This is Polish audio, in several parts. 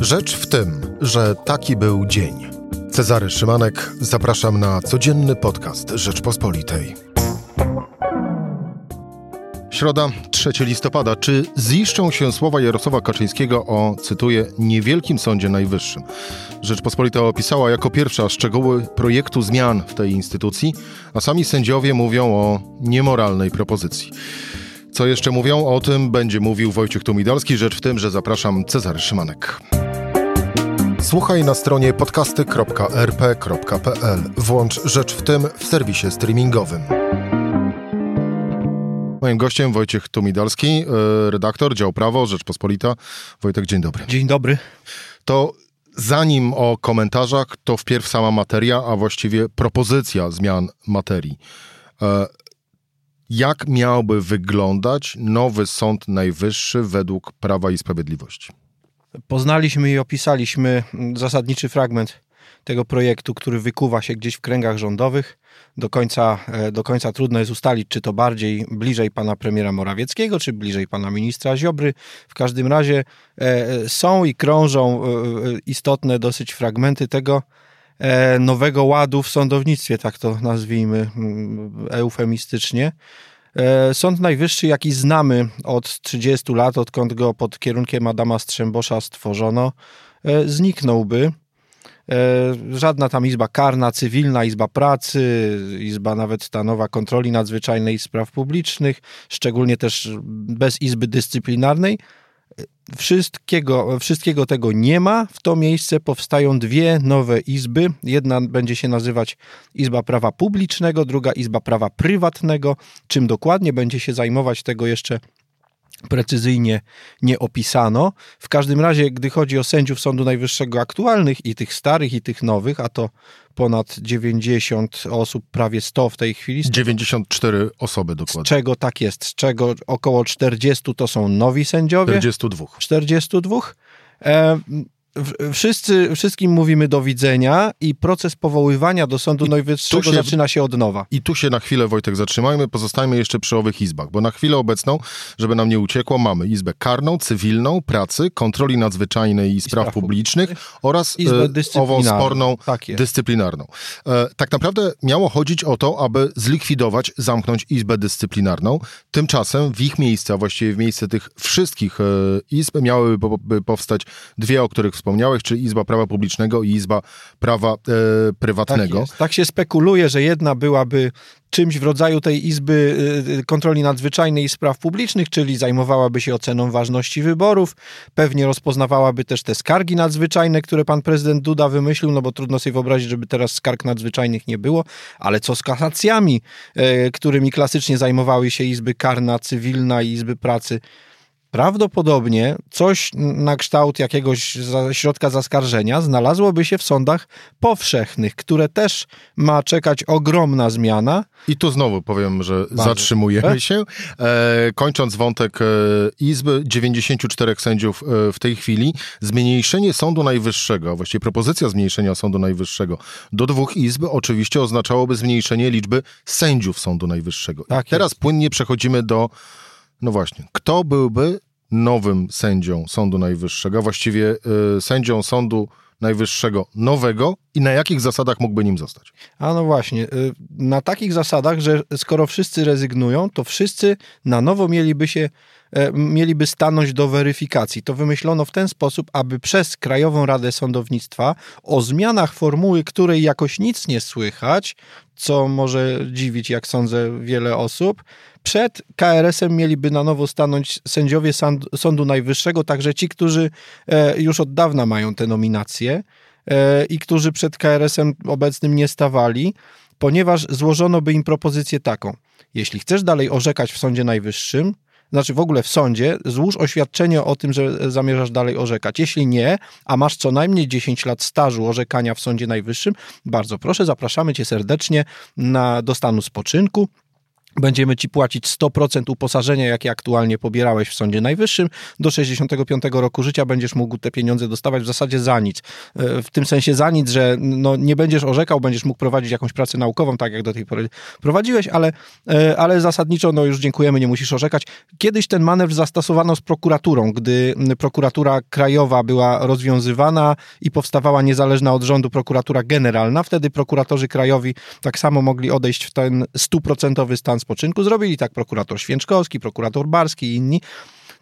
Rzecz w tym, że taki był dzień. Cezary Szymanek, zapraszam na codzienny podcast Rzeczpospolitej. Środa, 3 listopada. Czy ziszczą się słowa Jarosława Kaczyńskiego o, cytuję, niewielkim Sądzie Najwyższym? Rzeczpospolita opisała jako pierwsza szczegóły projektu zmian w tej instytucji, a sami sędziowie mówią o niemoralnej propozycji. Co jeszcze mówią? O tym będzie mówił Wojciech Tumidalski. Rzecz w tym, że zapraszam Cezary Szymanek. Słuchaj na stronie podcasty.rp.pl. Włącz Rzecz w tym w serwisie streamingowym. Moim gościem Wojciech Tumidalski, e, redaktor, dział prawo, Rzeczpospolita. Wojtek, dzień dobry. Dzień dobry. To zanim o komentarzach, to wpierw sama materia, a właściwie propozycja zmian materii. E, jak miałby wyglądać nowy Sąd Najwyższy według Prawa i Sprawiedliwości? Poznaliśmy i opisaliśmy zasadniczy fragment tego projektu, który wykuwa się gdzieś w kręgach rządowych. Do końca, e, do końca trudno jest ustalić, czy to bardziej bliżej pana premiera Morawieckiego, czy bliżej pana ministra Ziobry. W każdym razie e, są i krążą e, istotne dosyć fragmenty tego nowego ładu w sądownictwie, tak to nazwijmy eufemistycznie. Sąd Najwyższy, jaki znamy od 30 lat, odkąd go pod kierunkiem Adama Strzembosza stworzono, zniknąłby. E, żadna tam izba karna, cywilna, izba pracy, izba nawet ta nowa kontroli nadzwyczajnej spraw publicznych, szczególnie też bez izby dyscyplinarnej. Wszystkiego, wszystkiego tego nie ma. W to miejsce powstają dwie nowe izby. Jedna będzie się nazywać Izba Prawa Publicznego, druga Izba Prawa Prywatnego. Czym dokładnie będzie się zajmować tego jeszcze precyzyjnie nie opisano. W każdym razie, gdy chodzi o sędziów Sądu Najwyższego aktualnych i tych starych i tych nowych, a to ponad 90 osób, prawie 100 w tej chwili. 94 osoby dokładnie. Z czego tak jest, z czego około 40 to są nowi sędziowie. 42. 42. E, wszyscy, wszystkim mówimy do widzenia i proces powoływania do Sądu I Najwyższego się, zaczyna się od nowa. I tu się na chwilę, Wojtek, zatrzymajmy, pozostajmy jeszcze przy owych izbach, bo na chwilę obecną, żeby nam nie uciekło, mamy Izbę Karną, Cywilną, Pracy, Kontroli Nadzwyczajnej i Spraw, Publicznych, publicznych oraz e, ową sporną tak dyscyplinarną. E, tak naprawdę miało chodzić o to, aby zlikwidować, zamknąć Izbę Dyscyplinarną. Tymczasem w ich miejsce, a właściwie w miejsce tych wszystkich e, izb miałyby powstać dwie, o których wspomniałeś, czyli Izba Prawa Publicznego i Izba Prawa e, Prywatnego. Tak, tak, się spekuluje, że jedna byłaby czymś w rodzaju tej Izby e, e, Kontroli Nadzwyczajnej i Spraw Publicznych, czyli zajmowałaby się oceną ważności wyborów, pewnie rozpoznawałaby też te skargi nadzwyczajne, które pan prezydent Duda wymyślił, no bo trudno sobie wyobrazić, żeby teraz skarg nadzwyczajnych nie było, ale co z kasacjami, e, którymi klasycznie zajmowały się Izby Karna, Cywilna i Izby Pracy prawdopodobnie coś na kształt jakiegoś środka zaskarżenia znalazłoby się w sądach powszechnych, które też ma czekać ogromna zmiana. I tu znowu powiem, że Bardzo. zatrzymujemy się. E, kończąc wątek e, Izby, 94 sędziów e, w tej chwili, zmniejszenie Sądu Najwyższego, właściwie propozycja zmniejszenia Sądu Najwyższego do dwóch izb oczywiście oznaczałoby zmniejszenie liczby sędziów Sądu Najwyższego. Tak Teraz płynnie przechodzimy do no właśnie, kto byłby nowym sędzią Sądu Najwyższego, właściwie y, sędzią Sądu Najwyższego nowego i na jakich zasadach mógłby nim zostać? A no właśnie, y, na takich zasadach, że skoro wszyscy rezygnują, to wszyscy na nowo mieliby się E, mieliby stanąć do weryfikacji. To wymyślono w ten sposób, aby przez Krajową Radę Sądownictwa o zmianach formuły, której jakoś nic nie słychać, co może dziwić, jak sądzę, wiele osób, przed KRS-em mieliby na nowo stanąć sędziowie Sądu Najwyższego, także ci, którzy e, już od dawna mają te nominacje i którzy przed KRS-em obecnym nie stawali, ponieważ złożono by im propozycję taką. Jeśli chcesz dalej orzekać w Sądzie Najwyższym, znaczy w ogóle w sądzie, złóż oświadczenie o tym, że zamierzasz dalej orzekać. Jeśli nie, a masz co najmniej 10 lat stażu orzekania w Sądzie Najwyższym, bardzo proszę, zapraszamy cię serdecznie na, do stanu spoczynku będziemy ci płacić 100% uposażenia, jakie aktualnie pobierałeś w Sądzie Najwyższym. Do 65 roku życia będziesz mógł te pieniądze dostawać w zasadzie za nic. E, w tym sensie za nic, że no, nie będziesz orzekał, będziesz mógł prowadzić jakąś pracę naukową, tak jak do tej pory prowadziłeś, ale, e, ale zasadniczo no już dziękujemy, nie musisz orzekać. Kiedyś ten manewr zastosowano z prokuraturą, gdy prokuratura krajowa była rozwiązywana i powstawała niezależna od rządu prokuratura generalna. Wtedy prokuratorzy krajowi tak samo mogli odejść w ten stuprocentowy stan spoczynku. Zrobili tak prokurator Święczkowski, prokurator Barski i inni.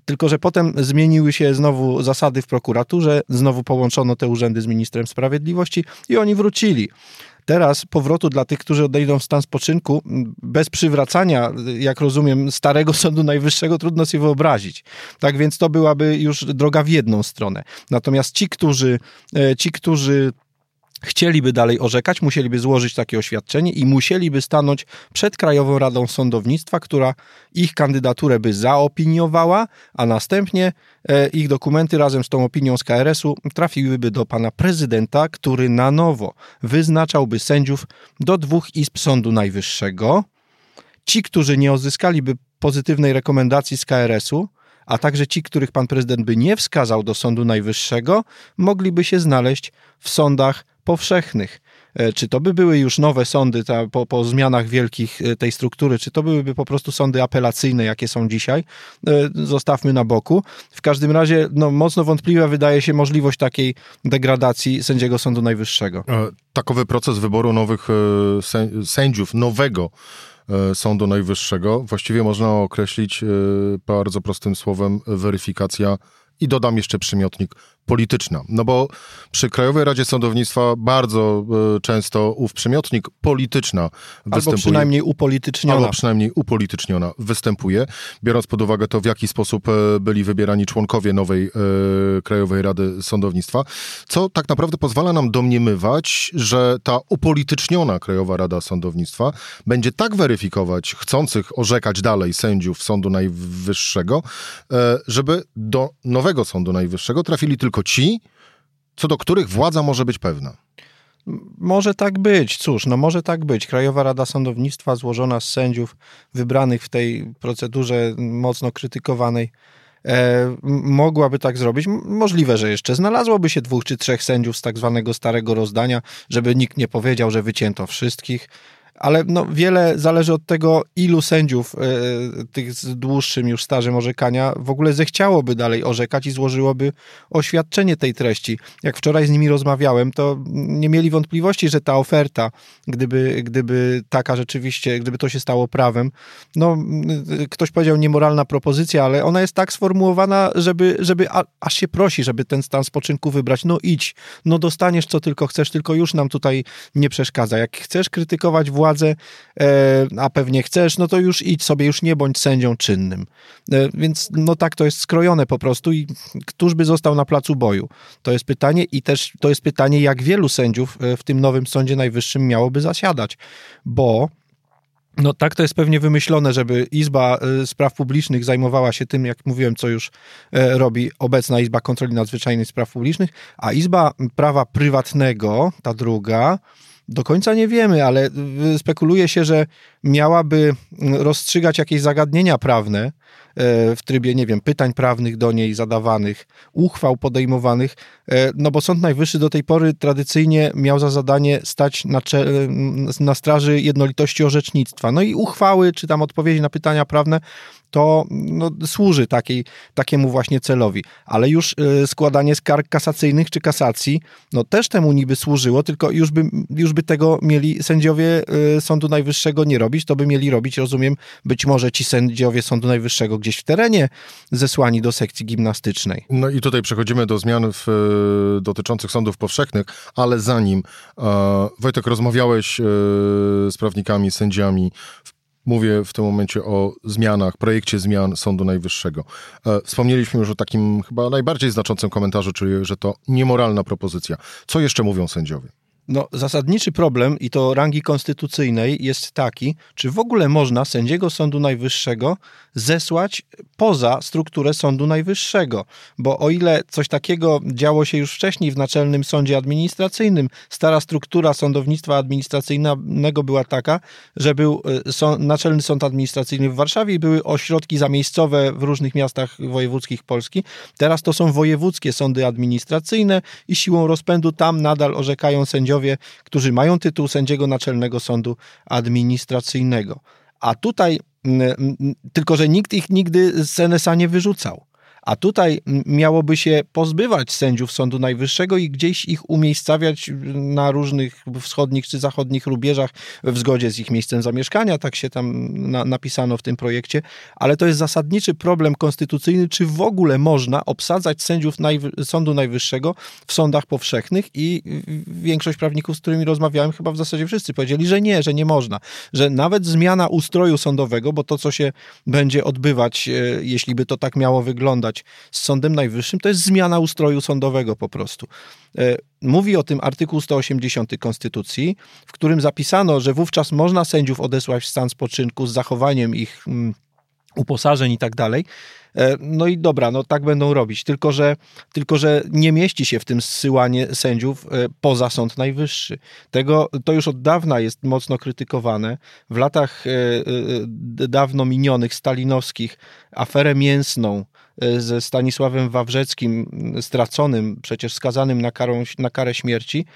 Tylko, że potem zmieniły się znowu zasady w prokuraturze, znowu połączono te urzędy z ministrem sprawiedliwości i oni wrócili. Teraz powrotu dla tych, którzy odejdą w stan spoczynku, bez przywracania, jak rozumiem, starego Sądu Najwyższego, trudno sobie wyobrazić. Tak więc to byłaby już droga w jedną stronę. Natomiast ci, którzy, e, ci, którzy chcieliby dalej orzekać, musieliby złożyć takie oświadczenie i musieliby stanąć przed Krajową Radą Sądownictwa, która ich kandydaturę by zaopiniowała, a następnie e, ich dokumenty razem z tą opinią z KRS-u trafiłyby do pana prezydenta, który na nowo wyznaczałby sędziów do dwóch izb Sądu Najwyższego. Ci, którzy nie uzyskaliby pozytywnej rekomendacji z KRS-u, a także ci, których pan prezydent by nie wskazał do Sądu Najwyższego, mogliby się znaleźć w sądach powszechnych. E, czy to by były już nowe sądy ta, po, po zmianach wielkich e, tej struktury, czy to byłyby po prostu sądy apelacyjne, jakie są dzisiaj? E, zostawmy na boku. W każdym razie no, mocno wątpliwa wydaje się możliwość takiej degradacji sędziego Sądu Najwyższego. Takowy proces wyboru nowych sędziów, nowego Sądu Najwyższego właściwie można określić bardzo prostym słowem weryfikacja i dodam jeszcze przymiotnik polityczna. No bo przy Krajowej Radzie Sądownictwa bardzo y, często ów przymiotnik polityczna występuje. Albo przynajmniej upolityczniona. Albo przynajmniej upolityczniona występuje, biorąc pod uwagę to, w jaki sposób y, byli wybierani członkowie nowej y, Krajowej Rady Sądownictwa, co tak naprawdę pozwala nam domniemywać, że ta upolityczniona Krajowa Rada Sądownictwa będzie tak weryfikować chcących orzekać dalej sędziów Sądu Najwyższego, żeby do nowego Sądu Najwyższego trafili tylko tylko ci, co do których władza może być pewna. Może tak być, cóż, no może tak być. Krajowa Rada Sądownictwa złożona z sędziów wybranych w tej procedurze mocno krytykowanej e, mogłaby tak zrobić. Możliwe, że jeszcze znalazłoby się dwóch czy trzech sędziów z tak zwanego starego rozdania, żeby nikt nie powiedział, że wycięto wszystkich ale no, wiele zależy od tego, ilu sędziów y, tych z dłuższym już stażem orzekania w ogóle zechciałoby dalej orzekać i złożyłoby oświadczenie tej treści. Jak wczoraj z nimi rozmawiałem, to nie mieli wątpliwości, że ta oferta, gdyby, gdyby taka rzeczywiście, gdyby to się stało prawem, no y, ktoś powiedział niemoralna propozycja, ale ona jest tak sformułowana, żeby, żeby a, aż się prosi, żeby ten stan spoczynku wybrać. No idź, no dostaniesz co tylko chcesz, tylko już nam tutaj nie przeszkadza. Jak chcesz krytykować władzę, władzę, e, a pewnie chcesz, no to już idź sobie, już nie bądź sędzią czynnym. E, więc no tak to jest skrojone po prostu i któż by został na placu boju? To jest pytanie i też to jest pytanie, jak wielu sędziów e, w tym nowym Sądzie Najwyższym miałoby zasiadać, bo no tak to jest pewnie wymyślone, żeby Izba Spraw Publicznych zajmowała się tym, jak mówiłem, co już robi obecna Izba Kontroli Nadzwyczajnej Spraw Publicznych, a Izba Prawa Prywatnego, ta druga, do końca nie wiemy, ale spekuluje się, że miałaby rozstrzygać jakieś zagadnienia prawne w trybie, nie wiem, pytań prawnych do niej zadawanych, uchwał podejmowanych, e, no bo Sąd Najwyższy do tej pory tradycyjnie miał za zadanie stać na, na straży jednolitości orzecznictwa. No i uchwały, czy tam odpowiedzi na pytania prawne to no, służy takiej, takiemu właśnie celowi. Ale już y, składanie skarg kasacyjnych czy kasacji, no też temu niby służyło, tylko już by, już by tego mieli sędziowie Sądu Najwyższego nie robić, to by mieli robić, rozumiem, być może ci sędziowie Sądu Najwyższego gdzieś w terenie zesłani do sekcji gimnastycznej. No i tutaj przechodzimy do zmian w, y, dotyczących sądów powszechnych, ale zanim, Wojtek, rozmawiałeś z prawnikami, sędziami w Mówię w tym momencie o zmianach, projekcie zmian Sądu Najwyższego. E, wspomnieliśmy już o takim chyba najbardziej znaczącym komentarzu, czyli że to niemoralna propozycja. Co jeszcze mówią sędziowie? No, zasadniczy problem, i to rangi konstytucyjnej, jest taki, czy w ogóle można sędziego Sądu Najwyższego zesłać poza strukturę Sądu Najwyższego. Bo o ile coś takiego działo się już wcześniej w Naczelnym Sądzie Administracyjnym, stara struktura sądownictwa administracyjnego była taka, że był e, Naczelny Sąd Administracyjny w Warszawie i były ośrodki zamiejscowe w różnych miastach wojewódzkich Polski. Teraz to są wojewódzkie sądy administracyjne i siłą rozpędu tam nadal orzekają sędziowie, którzy mają tytuł sędziego Naczelnego Sądu Administracyjnego. A tutaj, tylko że nikt ich nigdy z NSA nie wyrzucał. A tutaj miałoby się pozbywać sędziów Sądu Najwyższego i gdzieś ich umiejscawiać na różnych wschodnich czy zachodnich rubieżach w zgodzie z ich miejscem zamieszkania, tak się tam na, napisano w tym projekcie, ale to jest zasadniczy problem konstytucyjny, czy w ogóle można obsadzać sędziów Sądu Najwyższego w sądach powszechnych i większość prawników, z którymi rozmawiałem, chyba w zasadzie wszyscy powiedzieli, że nie, że nie można, że nawet zmiana ustroju sądowego, bo to, co się będzie odbywać, e, jeśli by to tak miało wyglądać, z Sądem Najwyższym, to jest zmiana ustroju sądowego po prostu. E, mówi o tym artykuł 180 Konstytucji, w którym zapisano, że wówczas można sędziów odesłać w stan spoczynku z zachowaniem ich mm, uposażeń i tak dalej. E, no i dobra, no tak będą robić, tylko że, tylko że nie mieści się w tym zsyłanie sędziów e, poza Sąd Najwyższy. Tego, to już od dawna jest mocno krytykowane. W latach dawno minionych, stalinowskich, aferę mięsną, ze Stanisławem Wawrzeckim, straconym, przecież skazanym na, karą, na karę śmierci,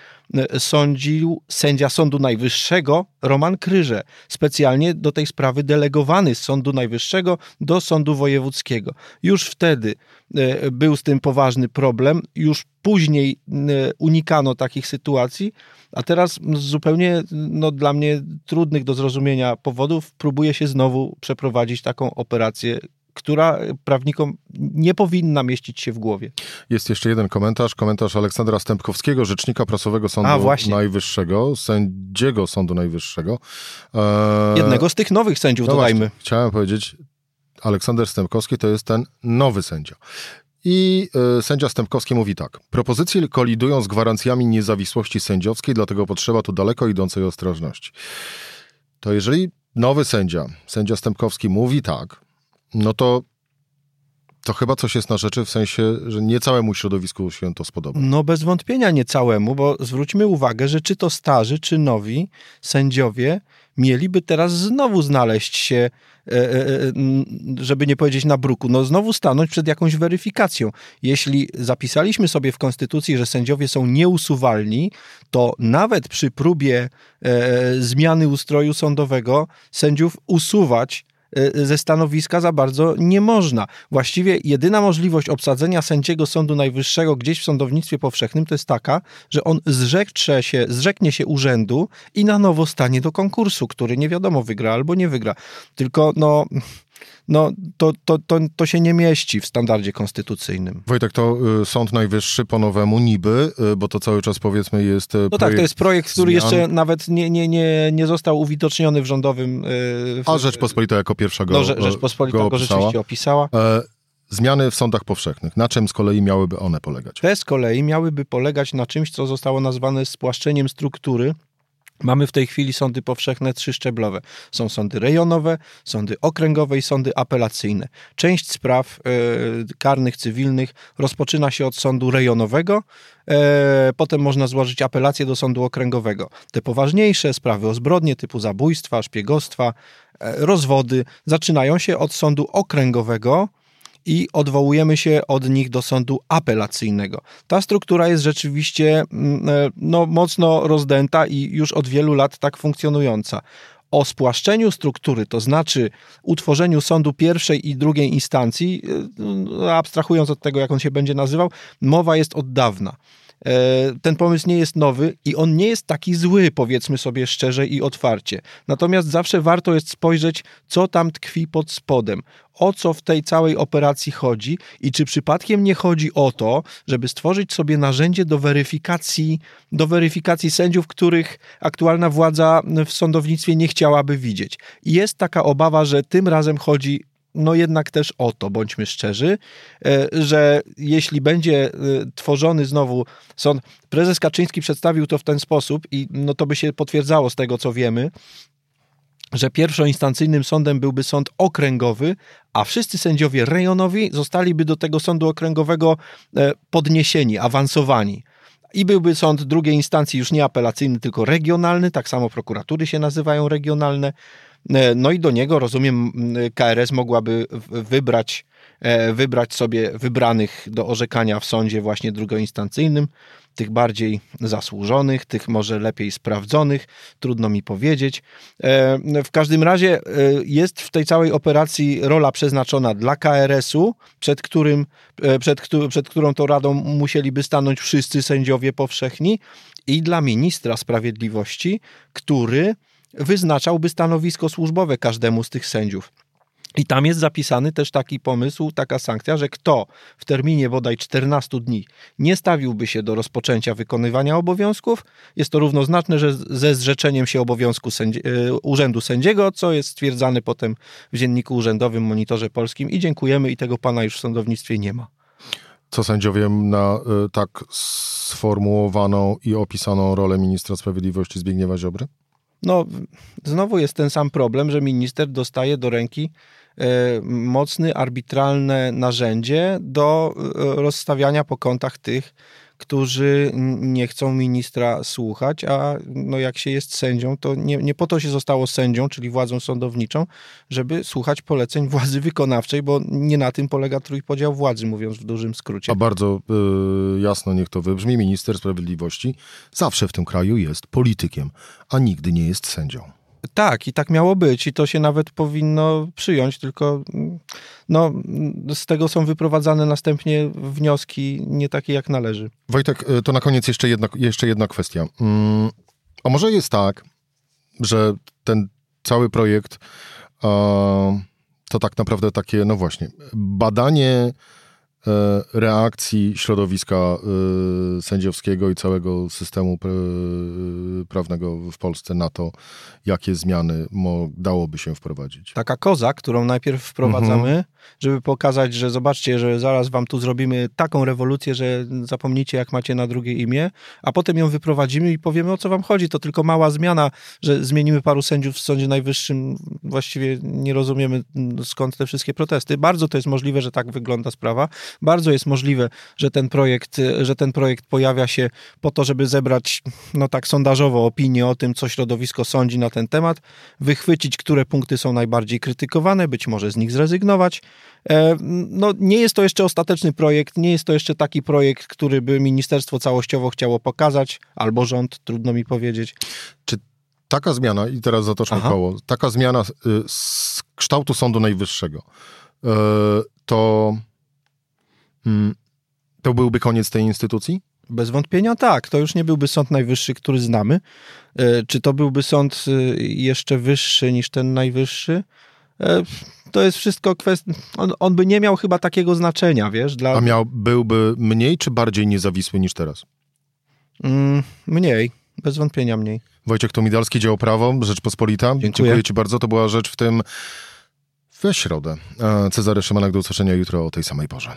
sądził sędzia Sądu Najwyższego Roman Kryże, specjalnie do tej sprawy delegowany z Sądu Najwyższego do Sądu Wojewódzkiego. Już wtedy e, był z tym poważny problem, już później e, unikano takich sytuacji, a teraz z zupełnie no, dla mnie trudnych do zrozumienia powodów próbuje się znowu przeprowadzić taką operację która prawnikom nie powinna mieścić się w głowie. Jest jeszcze jeden komentarz, komentarz Aleksandra Stępkowskiego, rzecznika prasowego Sądu A, Najwyższego, sędziego Sądu Najwyższego. E... Jednego z tych nowych sędziów, no dodajmy. Właśnie, chciałem powiedzieć, Aleksander Stępkowski to jest ten nowy sędzia. I y, sędzia Stępkowski mówi tak. Propozycje kolidują z gwarancjami niezawisłości sędziowskiej, dlatego potrzeba tu daleko idącej ostrożności. To jeżeli nowy sędzia, sędzia Stępkowski mówi tak, no to to chyba coś jest na rzeczy w sensie, że nie całemu środowisku się to spodoba. No bez wątpienia nie całemu, bo zwróćmy uwagę, że czy to starzy, czy nowi sędziowie mieliby teraz znowu znaleźć się, e, e, e, żeby nie powiedzieć na bruku, no znowu stanąć przed jakąś weryfikacją. Jeśli zapisaliśmy sobie w Konstytucji, że sędziowie są nieusuwalni, to nawet przy próbie zmiany ustroju sądowego sędziów usuwać ze stanowiska za bardzo nie można. Właściwie jedyna możliwość obsadzenia sędziego Sądu Najwyższego gdzieś w sądownictwie powszechnym to jest taka, że on zrzeknie się, zrzeknie się urzędu i na nowo stanie do konkursu, który nie wiadomo wygra albo nie wygra. Tylko no no to, to, to, to się nie mieści w standardzie konstytucyjnym. Wojtek, to y, Sąd Najwyższy po nowemu niby, y, bo to cały czas powiedzmy jest y, No tak, to jest projekt, który zmian. jeszcze nawet nie, nie, nie, nie został uwidoczniony w rządowym... W, A Rzeczpospolita jako pierwsza go No, Rzeczpospolita go, go rzeczywiście opisała. E, zmiany w sądach powszechnych. Na czym z kolei miałyby one polegać? Te z kolei miałyby polegać na czymś, co zostało nazwane spłaszczeniem struktury Mamy w tej chwili sądy powszechne trzyszczeblowe. Są sądy rejonowe, sądy okręgowe i sądy apelacyjne. Część spraw y, karnych, cywilnych rozpoczyna się od sądu rejonowego, y, potem można złożyć apelację do sądu okręgowego. Te poważniejsze sprawy o zbrodnie typu zabójstwa, szpiegostwa, y, rozwody zaczynają się od sądu okręgowego, i odwołujemy się od nich do sądu apelacyjnego. Ta struktura jest rzeczywiście mm, e, no, mocno rozdęta i już od wielu lat tak funkcjonująca. O spłaszczeniu struktury, to znaczy utworzeniu sądu pierwszej i drugiej instancji, e, no, abstrahując od tego, jak on się będzie nazywał, mowa jest od dawna. E, ten pomysł nie jest nowy i on nie jest taki zły, powiedzmy sobie szczerze i otwarcie. Natomiast zawsze warto jest spojrzeć, co tam tkwi pod spodem. O co w tej całej operacji chodzi i czy przypadkiem nie chodzi o to, żeby stworzyć sobie narzędzie do weryfikacji, do weryfikacji sędziów, których aktualna władza w sądownictwie nie chciałaby widzieć. Jest taka obawa, że tym razem chodzi no jednak też o to, bądźmy szczerzy, e, że jeśli będzie e, tworzony znowu sąd, prezes Kaczyński przedstawił to w ten sposób i no to by się potwierdzało z tego, co wiemy, że pierwszoinstancyjnym sądem byłby sąd okręgowy, a wszyscy sędziowie rejonowi zostaliby do tego sądu okręgowego e, podniesieni, awansowani. I byłby sąd drugiej instancji już nie apelacyjny, tylko regionalny, tak samo prokuratury się nazywają regionalne. E, no i do niego, rozumiem, KRS mogłaby wybrać, e, wybrać sobie wybranych do orzekania w sądzie właśnie drugoinstancyjnym, tych bardziej zasłużonych, tych może lepiej sprawdzonych, trudno mi powiedzieć. E, w każdym razie jest w tej całej operacji rola przeznaczona dla KRS-u, przed, którym, przed, przed którą to radą musieliby stanąć wszyscy sędziowie powszechni i dla ministra sprawiedliwości, który wyznaczałby stanowisko służbowe każdemu z tych sędziów. I tam jest zapisany też taki pomysł, taka sankcja, że kto w terminie bodaj 14 dni nie stawiłby się do rozpoczęcia wykonywania obowiązków, jest to równoznaczne że ze zrzeczeniem się obowiązku sędzi e, urzędu sędziego, co jest stwierdzane potem w dzienniku urzędowym, monitorze polskim i dziękujemy i tego pana już w sądownictwie nie ma. Co sędziowie na y, tak sformułowaną i opisaną rolę ministra sprawiedliwości Zbigniewa Ziobry? No, znowu jest ten sam problem, że minister dostaje do ręki e, mocne, arbitralne narzędzie do e, rozstawiania po kątach tych, którzy nie chcą ministra słuchać, a no jak się jest sędzią, to nie, nie po to się zostało sędzią, czyli władzą sądowniczą, żeby słuchać poleceń władzy wykonawczej, bo nie na tym polega trójpodział władzy, mówiąc w dużym skrócie. A bardzo y, jasno niech to wybrzmi, minister sprawiedliwości zawsze w tym kraju jest politykiem, a nigdy nie jest sędzią. Tak, i tak miało być, i to się nawet powinno przyjąć, tylko no, z tego są wyprowadzane następnie wnioski nie takie, jak należy. Wojtek, y, to na koniec jeszcze jedna, jeszcze jedna kwestia. Mm, a może jest tak, że ten cały projekt to tak naprawdę takie, no właśnie, badanie reakcji środowiska e, sędziowskiego i całego systemu prawnego w Polsce na to, jakie zmiany dałoby się wprowadzić. Taka koza, którą najpierw wprowadzamy, mhm. żeby pokazać, że zobaczcie, że zaraz wam tu zrobimy taką rewolucję, że zapomnicie, jak macie na drugie imię, a potem ją wyprowadzimy i powiemy, o co wam chodzi. To tylko mała zmiana, że zmienimy paru sędziów w Sądzie Najwyższym. Właściwie nie rozumiemy, skąd te wszystkie protesty. Bardzo to jest możliwe, że tak wygląda sprawa bardzo jest możliwe, że ten projekt, że ten projekt pojawia się po to, żeby zebrać, no tak sondażowo, opinię o tym, co środowisko sądzi na ten temat, wychwycić, które punkty są najbardziej krytykowane, być może z nich zrezygnować. E, no, nie jest to jeszcze ostateczny projekt, nie jest to jeszcze taki projekt, który by ministerstwo całościowo chciało pokazać, albo rząd, trudno mi powiedzieć. Czy taka zmiana, i teraz zatoczmy Aha. koło, taka zmiana y, z kształtu Sądu Najwyższego, y, to. To byłby koniec tej instytucji? Bez wątpienia tak. To już nie byłby Sąd Najwyższy, który znamy. E, czy to byłby sąd e, jeszcze wyższy niż ten najwyższy? E, to jest wszystko kwestia. On, on by nie miał chyba takiego znaczenia, wiesz? Dla... A miał, byłby mniej czy bardziej niezawisły niż teraz? Mm, mniej. Bez wątpienia mniej. Wojciech Tomidalski, Dział Prawo, Rzeczpospolita. Dziękuję. Dziękuję Ci bardzo. To była rzecz w tym we środę. Cezary Szymanek do usłyszenia jutro o tej samej porze.